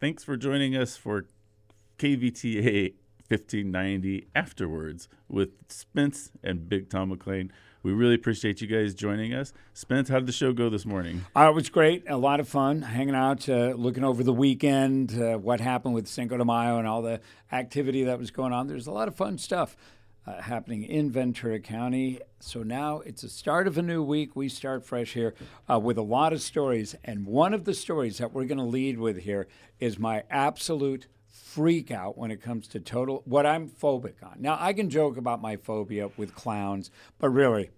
Thanks for joining us for KVTA 1590 afterwards with Spence and Big Tom McLean. We really appreciate you guys joining us. Spence, how did the show go this morning? Uh, it was great. A lot of fun hanging out, uh, looking over the weekend, uh, what happened with Cinco de Mayo and all the activity that was going on. There's a lot of fun stuff uh, happening in Ventura County. So now it's the start of a new week. We start fresh here uh, with a lot of stories. And one of the stories that we're going to lead with here is my absolute freak out when it comes to total what I'm phobic on. Now I can joke about my phobia with clowns, but really,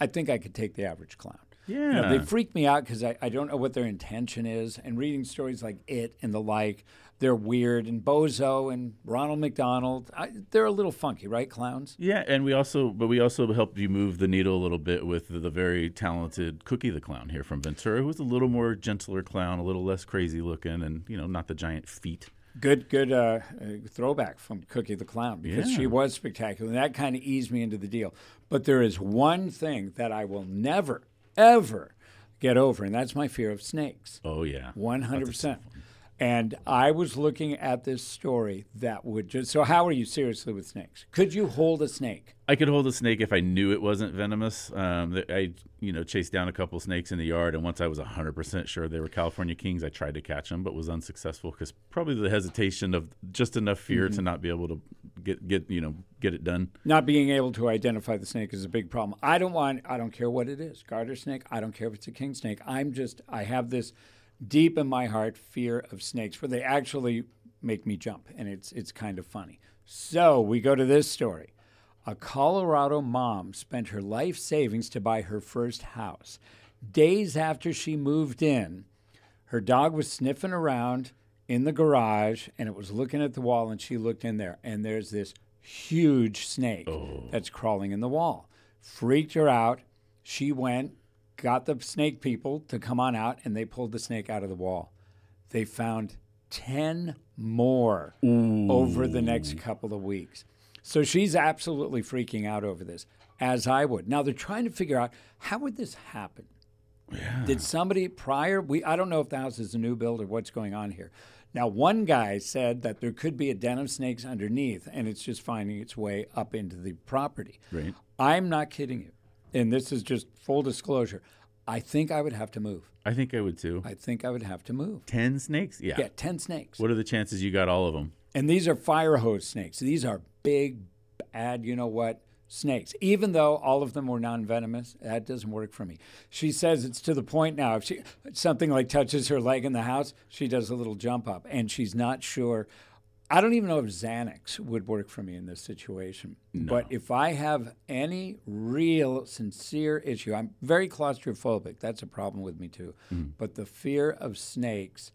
I think I could take the average clown. Yeah. You know, they freak me out because I, I don't know what their intention is. And reading stories like It and the like, they're weird. And Bozo and Ronald McDonald, I, they're a little funky, right, clowns? Yeah, and we also, but we also helped you move the needle a little bit with the, the very talented Cookie the Clown here from Ventura, who's a little more gentler clown, a little less crazy looking, and you know, not the giant feet. Good, good uh, uh, throwback from Cookie the Clown because Yeah. she was spectacular. And that kind of eased me into the deal. But there is one thing that I will never, ever get over, and that's my fear of snakes. Oh yeah, 100%. And I was looking at this story that would just. So, how are you seriously with snakes? Could you hold a snake? I could hold a snake if I knew it wasn't venomous. Um, I, you know, chased down a couple snakes in the yard, and once I was 100% sure they were California kings, I tried to catch them, but was unsuccessful because probably the hesitation of just enough fear to not be able to get, get, you know, get it done. Not being able to identify the snake is a big problem. I don't want, I don't care what it is garter snake, I don't care if it's a king snake. I'm just, I have this deep in my heart fear of snakes where they actually make me jump, and it's, it's kind of funny. So we go to this story. A Colorado mom spent her life savings to buy her first house. Days after she moved in, her dog was sniffing around in the garage and it was looking at the wall and she looked in there and there's this huge snake oh. that's crawling in the wall freaked her out she went got the snake people to come on out and they pulled the snake out of the wall they found 10 more over the next couple of weeks so she's absolutely freaking out over this as i would now they're trying to figure out how would this happen did somebody prior? We I don't know if the house is a new build or what's going on here. Now, one guy said that there could be a den of snakes underneath, and it's just finding its way up into the property. Right. I'm not kidding you, and this is just full disclosure. I think I would have to move. I think I would too. I think I would have to move. 10 snakes? Yeah. Yeah, ten snakes, What are the chances you got all of them? and these are fire hose snakes. These are big, bad, you know what? Snakes. Even though all of them were non-venomous, that doesn't work for me. She says it's to the point now. If she something like touches her leg in the house, she does a little jump up, and she's not sure. I don't even know if Xanax would work for me in this situation. But if I have any real, sincere issue, I'm very claustrophobic. That's a problem with me too. Mm-hmm. But the fear of snakes,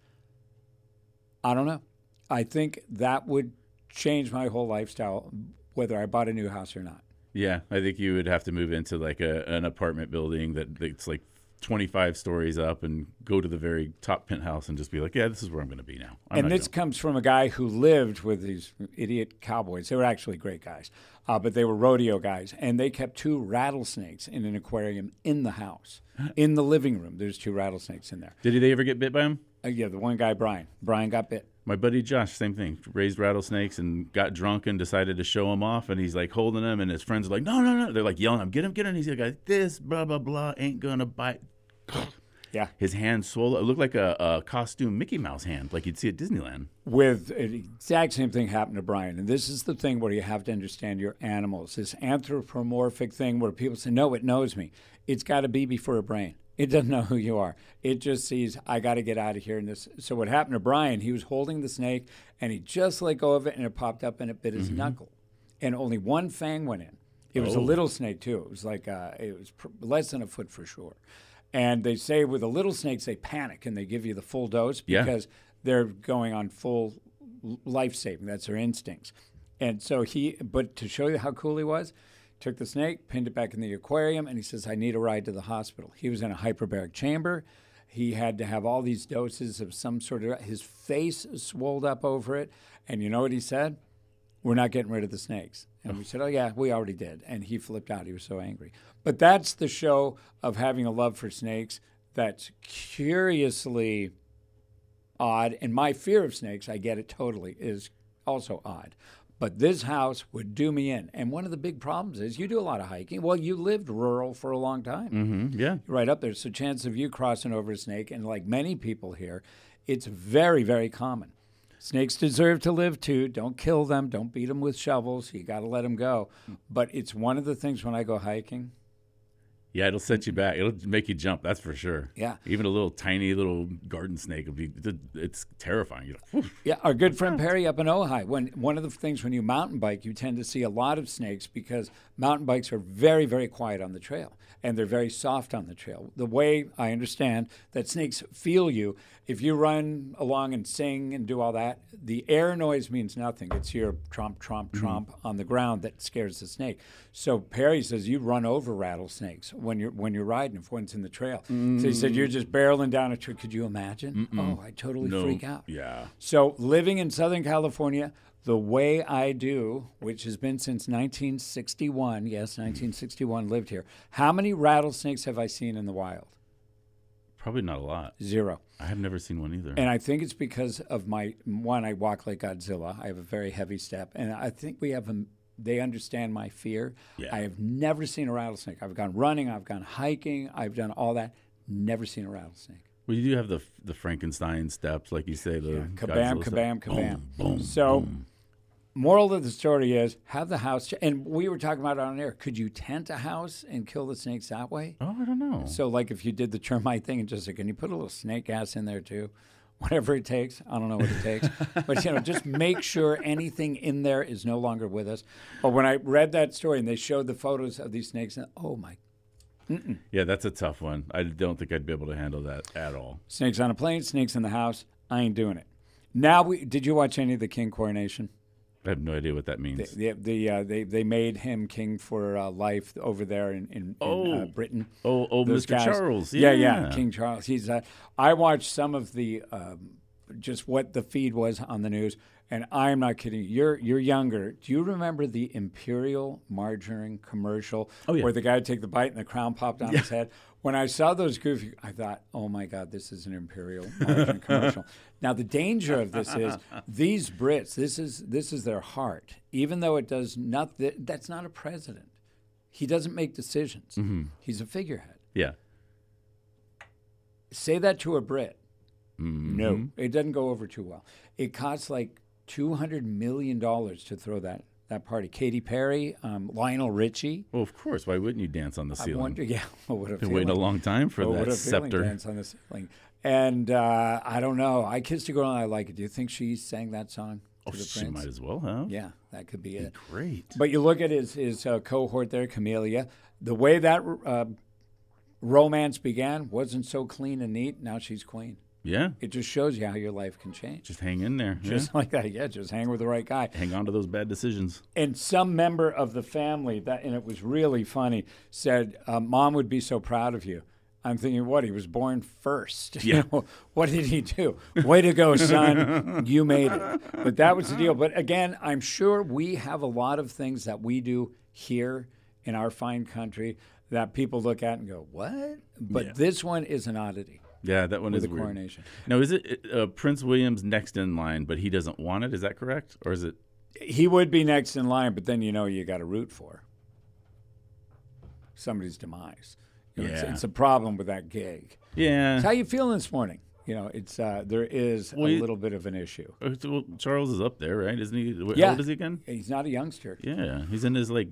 I don't know. I think that would change my whole lifestyle, whether I bought a new house or not. Yeah, I think you would have to move into like a, an apartment building that that's like 25 stories up and go to the very top penthouse and just be like, yeah, this is where I'm going to be now. I'm and this comes from a guy who lived with these idiot cowboys. They were actually great guys, uh, but they were rodeo guys, and they kept two rattlesnakes in an aquarium in the house, in the living room. There's two rattlesnakes in there. Did they ever get bit by him? Uh, yeah, the one guy, Brian. Brian got bit. My buddy Josh, same thing. Raised rattlesnakes and got drunk and decided to show them off. And he's like holding them, and his friends are like, "No, no, no!" They're like yelling, "Him, get him, get him!" He's like, "This, blah blah blah, ain't gonna bite." Yeah. His hand swollen. It looked like a, a costume Mickey Mouse hand, like you'd see at Disneyland. with the exact same thing happened to Brian. And this is the thing where you have to understand your animals. This anthropomorphic thing where people say, no, it knows me. It's got a BB for a brain. It doesn't know who you are. It just sees, I got to get out of here. And this. So what happened to Brian? He was holding the snake, and he just let go of it, and it popped up and it bit his knuckle, and only one fang went in. It was a little snake too. It was like uh, it was pr- less than a foot for sure. And they say with the little snakes they panic and they give you the full dose Yeah. because they're going on full life saving. That's their instincts. And so he, but to show you how cool he was, took the snake, pinned it back in the aquarium, and he says, I need a ride to the hospital. He was in a hyperbaric chamber. He had to have all these doses of some sort of, his face swelled up over it. And you know what he said? We're not getting rid of the snakes. And we said, Oh, yeah, we already did. And he flipped out. He was so angry. But that's the show of having a love for snakes that's curiously odd. And my fear of snakes, I get it totally, is also odd. But this house would do me in. And one of the big problems is you do a lot of hiking. Well, you lived rural for a long time. Mm-hmm. Yeah. Right up there. So chance of you crossing over a snake, and like many people here, it's very, very common. Snakes deserve to live too. Don't kill them. Don't beat them with shovels. You got to let them go. But it's one of the things when I go hiking. Yeah, it'll set you back. It'll make you jump. That's for sure. Yeah. Even a little tiny little garden snake would be. It's terrifying. You're like, "Whew." Yeah, our good friend Perry up in Ojai. When one of the things when you mountain bike, you tend to see a lot of snakes because mountain bikes are very, very quiet on the trail and they're very soft on the trail. The way I understand that snakes feel you, if you run along and sing and do all that, the air noise means nothing. It's your tromp, tromp, mm-hmm. tromp on the ground that scares the snake. So Perry says you run over rattlesnakes when you're when you're riding if one's in the trail. So he said you're mm. just barreling down a tree. Could you imagine? Oh, I totally no. freak out. Yeah. So, living in Southern California the way I do, which has been since 1961, yes, 1961, lived here. How many rattlesnakes have I seen in the wild? Probably not a lot. Zero. I have never seen one either. And I think it's because of my one, I walk like Godzilla. I have a very heavy step. And I think we have a, they understand my fear. Yeah. I have never seen a rattlesnake. I've gone running, I've gone hiking, I've done all that. Never seen a rattlesnake. well, you do have the the Frankenstein steps, like you say. The kabam, Godzilla step. kabam, kabam. Boom, boom, so, boom. Moral of the story is have the house. And we were talking about it on air. Could you tent a house and kill the snakes that way? Oh, I don't know. So, like if you did the termite thing and just say, can you put a little snake gas in there too? Whatever it takes. I don't know what it takes. but, you know, just make sure anything in there is no longer with us. But when I read that story and they showed the photos of these snakes, and oh my, yeah, that's a tough one. I don't think I'd be able to handle that at all. snakes on a plane, snakes in the house. I ain't doing it. Now, we did you watch any of the King coronation? I have no idea what that means. The, the, uh, they, they made him king for uh, life over there in, in, in uh, Oh. Britain. oh, oh, those Mr. guys. Charles. Yeah, Yeah, yeah, King Charles. He's. Uh, I watched some of the um, just what the feed was on the news, and I'm not kidding. You're you're younger. Do you remember the Imperial margarine commercial Oh, yeah. where the guy would take the bite and the crown popped on his head? When I saw those goofy, I thought, "Oh my God, this is an Imperial margarine commercial." Now the danger of this is these Brits. This is this is their heart. Even though it does not, that's not a president. He doesn't make decisions. Mm-hmm. He's a figurehead. Yeah. Say that to a Brit. Mm-hmm. No, it doesn't go over too well. It costs like two hundred million dollars to throw that that party. Katy Perry, um, Lionel Richie. Well, of course. Why wouldn't you dance on the I ceiling? wonder, yeah, what a Been waiting a long time for would that a scepter. dance on the ceiling. And uh, I don't know. I kissed a girl and I like it. Do you think she sang that song Oh, the she prince? might as well have. Yeah, that could be it. Great. But you look at his his uh, cohort there, Camilla. The way that uh, romance began wasn't so clean and neat. Now she's queen. Yeah. It just shows you how your life can change. Just hang in there. yeah. Just like that, yeah. Just hang with the right guy. hang on to those bad decisions. And some member of the family that, and it was really funny, said, uh, "Mom would be so proud of you." I'm thinking, what? He was born first. You Yeah. know, what did he do? Way to go, son. you made it. But that was the deal. But again, I'm sure we have a lot of things that we do here in our fine country that people look at and go, what? But Yeah. this one is an oddity Yeah, that one with is the weird. coronation. Now, is it uh, Prince William's next in line, but he doesn't want it? Is that correct, or is it? He would be next in line, but then you know you got to root for somebody's demise. You know, Yeah. it's a problem with that gig. Yeah. How you feeling this morning? You know, it's uh, there is Well, a you- little bit of an issue. Uh, Well, Charles is up there, right? Isn't he? How Yeah. old is he again? He's not a youngster. Yeah, he's in his like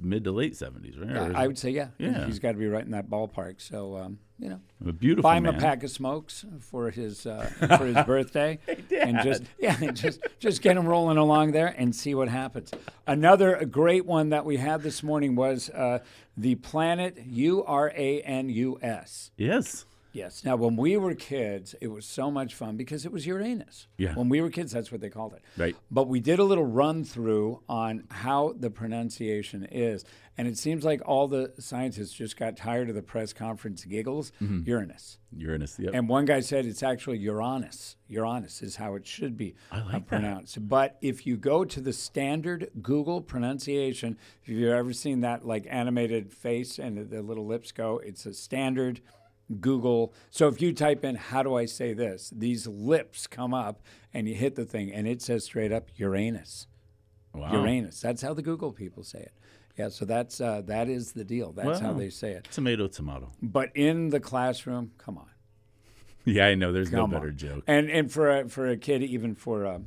mid to late seventies, right? Yeah, I would say yeah. Yeah. He's got to be right in that ballpark. So um, you know, a beautiful buy him man. a pack of smokes for his uh, for his birthday, and just yeah, just just get him rolling along there and see what happens. Another great one that we had this morning was uh, the planet U R A N U S. Yes. Yes. Now, when we were kids, it was so much fun because it was Uranus. Yeah. When we were kids, that's what they called it. Right. But we did a little run through on how the pronunciation is. And it seems like all the scientists just got tired of the press conference giggles. Mm-hmm. Uranus. Uranus. Yep. And one guy said it's actually Uranus. Uranus is how it should be I like pronounced. But if you go to the standard Google pronunciation, if you've ever seen that like animated face and the, the little lips go, it's a standard Google. So if you type in, how do I say this? These lips come up and you hit the thing and it says straight up Uranus. Wow. Uranus. That's how the Google people say it. Yeah, so that's uh, that is the deal. That's how they say it. Tomato, tomato. But in the classroom, come on. Yeah, I know. There's no better on. joke. And and for a, for a kid, even for uh,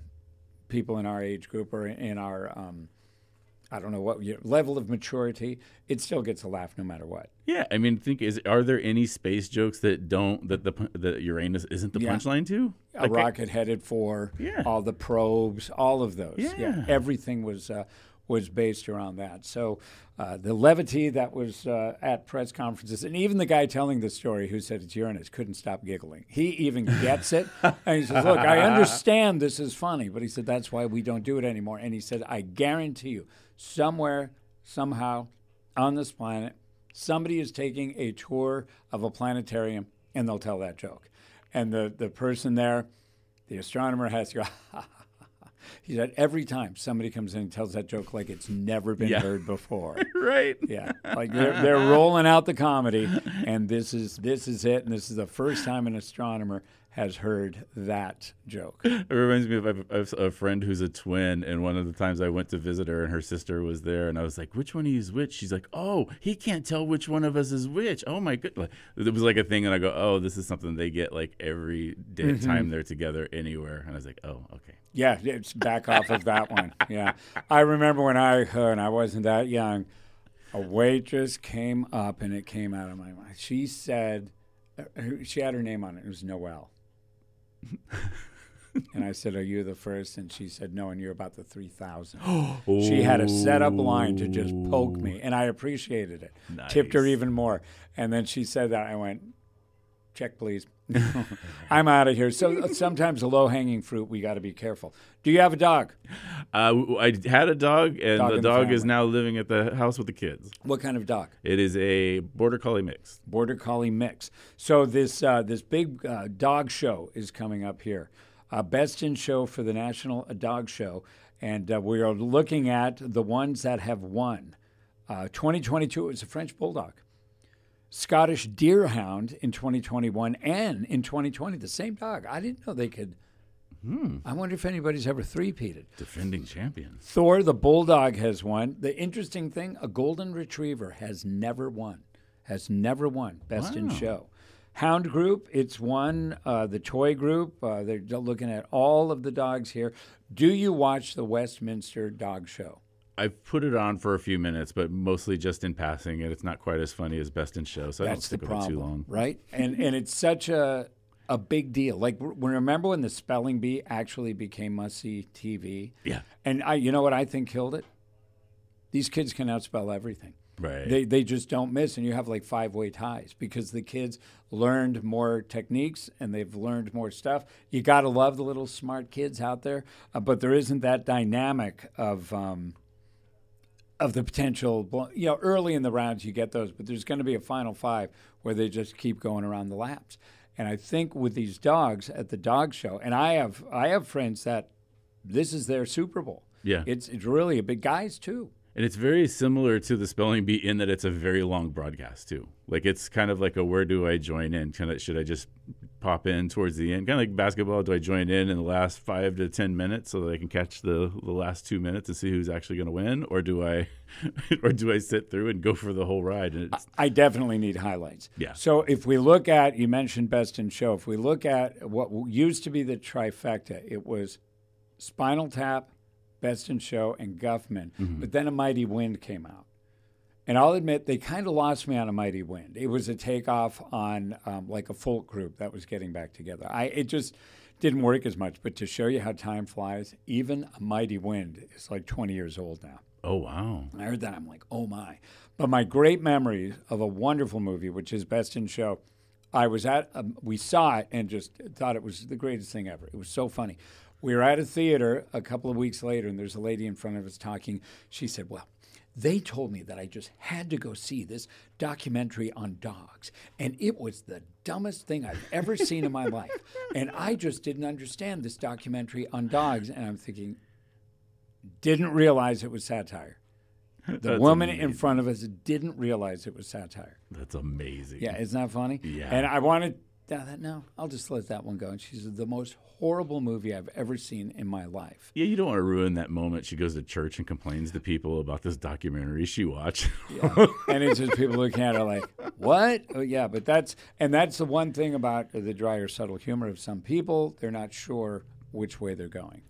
people in our age group or in our, um, I don't know what your level of maturity, it still gets a laugh no matter what. Yeah, I mean, think is are there any space jokes that don't that the that Uranus isn't the Yeah. punchline to? A Like, I- rocket headed for Yeah. all the probes, all of those. Yeah. everything was uh, was based around that. So uh, the levity that was uh, at press conferences, and even the guy telling the story who said it's Uranus couldn't stop giggling. He even gets it, and he says, "Look, I understand this is funny, but he said that's why we don't do it anymore." And he said, "I guarantee you, somewhere, somehow, on this planet." Somebody is taking a tour of a planetarium and they'll tell that joke. And the, the person there, the astronomer has to go, he said, every time somebody comes in and tells that joke like it's never been Yeah. heard before. right. Yeah, like they're, they're rolling out the comedy, and this is this is it, and this is the first time an astronomer has heard that joke. It reminds me of, a friend who's a twin, and one of the times I went to visit her, and her sister was there, and I was like, "Which one of you is which?" She's like, "Oh, he can't tell which one of us is which." Oh my god! Like, it was like a thing, and I go, "Oh, this is something they get like every day, Mm-hmm. time they're together anywhere." And I was like, "Oh, okay." Yeah, it's back off of that one. Yeah, I remember when I and I wasn't that young. A waitress came up, and it came out of my mind. She said, uh, she had her name on it. It was Noelle. and I said, "Are you the first? And she said, "No." And you're about the three thousand. Oh. She had a setup line to just poke me, and I appreciated it. Tipped her even more. And then she said that I went, check please. I'm out of here. So uh, sometimes the low hanging fruit, we got to be careful. Do you have a dog? Uh, I had a dog, and Dog the in the dog is now living at the house with the kids. What kind of dog? It is a border collie mix. Border Collie mix. So this uh, this big uh, dog show is coming up here. Uh, Best in Show for the National Dog Show, and uh, we are looking at the ones that have won. Uh, 2022 it was a French Bulldog, Scottish Deerhound in 2021, and in 2020 the same dog. I didn't know they could. I wonder if anybody's ever three-peated. Defending champion. Thor the Bulldog has won. The interesting thing, a Golden Retriever has never won. Has never won Best in Show. Hound Group, it's won. Uh, the Toy Group, uh, they're looking at all of the dogs here. Do you watch the Westminster Dog Show? I've put it on for a few minutes, but mostly just in passing, and it's not quite as funny as Best in Show, so I don't That's the stick with it problem, too long. right? And and it's such a a big deal. Like remember when the spelling bee actually became must see TV? Yeah. And I, you know what I think killed it? These kids can outspell everything. Right. They, they just don't miss, and you have like five way ties because the kids learned more techniques and they've learned more stuff. You got to love the little smart kids out there, uh, but there isn't that dynamic of um, of the potential. You know, early in the rounds you get those, but there's going to be a final five where they just keep going around the laps. And I think with these dogs at the dog show, and I have I have friends that this is their Super Bowl. Yeah. It's it's really a big guys too. And it's very similar to the spelling bee in that it's a very long broadcast too. Like it's kind of like a where do I join in? Kind of should I just pop in towards the end? Kind of like basketball. Do I join in in the last five to ten minutes so that I can catch the the last two minutes and see who's actually going to win, or do I, or do I sit through and go for the whole ride? And it's, I definitely need highlights. Yeah. So if we look at, you mentioned Best in Show. If we look at what used to be the trifecta, it was Spinal Tap, Best in Show, and Guffman. Mm-hmm. But then A Mighty Wind came out. And I'll admit, they kind of lost me on A Mighty Wind. It was a takeoff on um, like a folk group that was getting back together. I It just didn't work as much. But to show you how time flies, even A Mighty Wind is like 20 years old now. oh wow, I heard that. I'm like, oh my. But my great memory of a wonderful movie, which is Best in Show, I was at, um, we saw it and just thought it was the greatest thing ever. It was so funny. We were at a theater a couple of weeks later, and there's a lady in front of us talking. She said, Well, they told me that I just had to go see this documentary on dogs. And it was the dumbest thing I've ever seen in my life. And I just didn't understand this documentary on dogs. And I'm thinking, didn't realize it was satire The That's woman in front of us didn't realize it was satire. That's amazing. Yeah, isn't that funny? Yeah. And I wanted yeah, that. No, I'll just let that one go. And she's the most horrible movie I've ever seen in my life. Yeah, you don't want to ruin that moment. She goes to church and complains to people about this documentary she watched. Yeah. and it's just people looking at her like, what? Oh, yeah, but that's, and that's the one thing about the drier, subtle humor of some people. They're not sure which way they're going.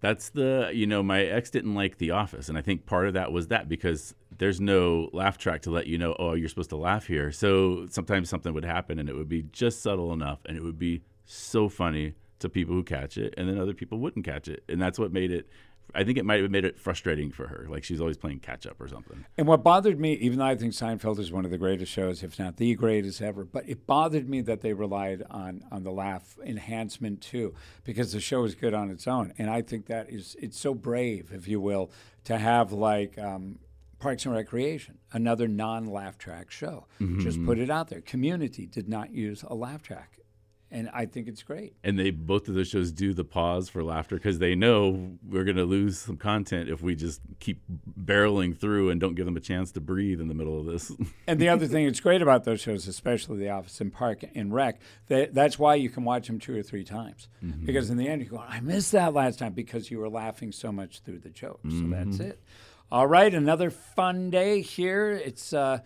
That's the, you know, my ex didn't like The Office. And I think part of that was that because there's no laugh track to let you know, oh, you're supposed to laugh here. So sometimes something would happen and it would be just subtle enough and it would be so funny to people who catch it. And then other people wouldn't catch it. And that's what made it, I think it might have made it frustrating for her. Like she's always playing catch up or something. And what bothered me, even though I think Seinfeld is one of the greatest shows, if not the greatest ever, but it bothered me that they relied on on the laugh enhancement too, because the show is good on its own. And I think that is it's so brave, if you will, to have like um, Parks and Recreation, another non-laugh track show. Mm-hmm, just mm-hmm. put it out there. Community did not use a laugh track, and I think it's great. And they both of those shows do the pause for laughter because they know we're going to lose some content if we just keep barreling through and don't give them a chance to breathe in the middle of this. And the other thing that's great about those shows, especially The Office and Park and Rec, that, that's why you can watch them two or three times. Mm-hmm. Because in the end, you go, I missed that last time because you were laughing so much through the jokes. So that's it. All right, another fun day here. It's uh,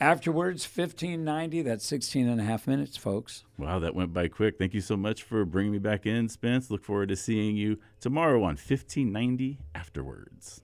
afterwards, 1590. That's 16 and a half minutes, folks. wow, that went by quick. Thank you so much for bringing me back in, Spence. Look forward to seeing you tomorrow on 1590 afterwards.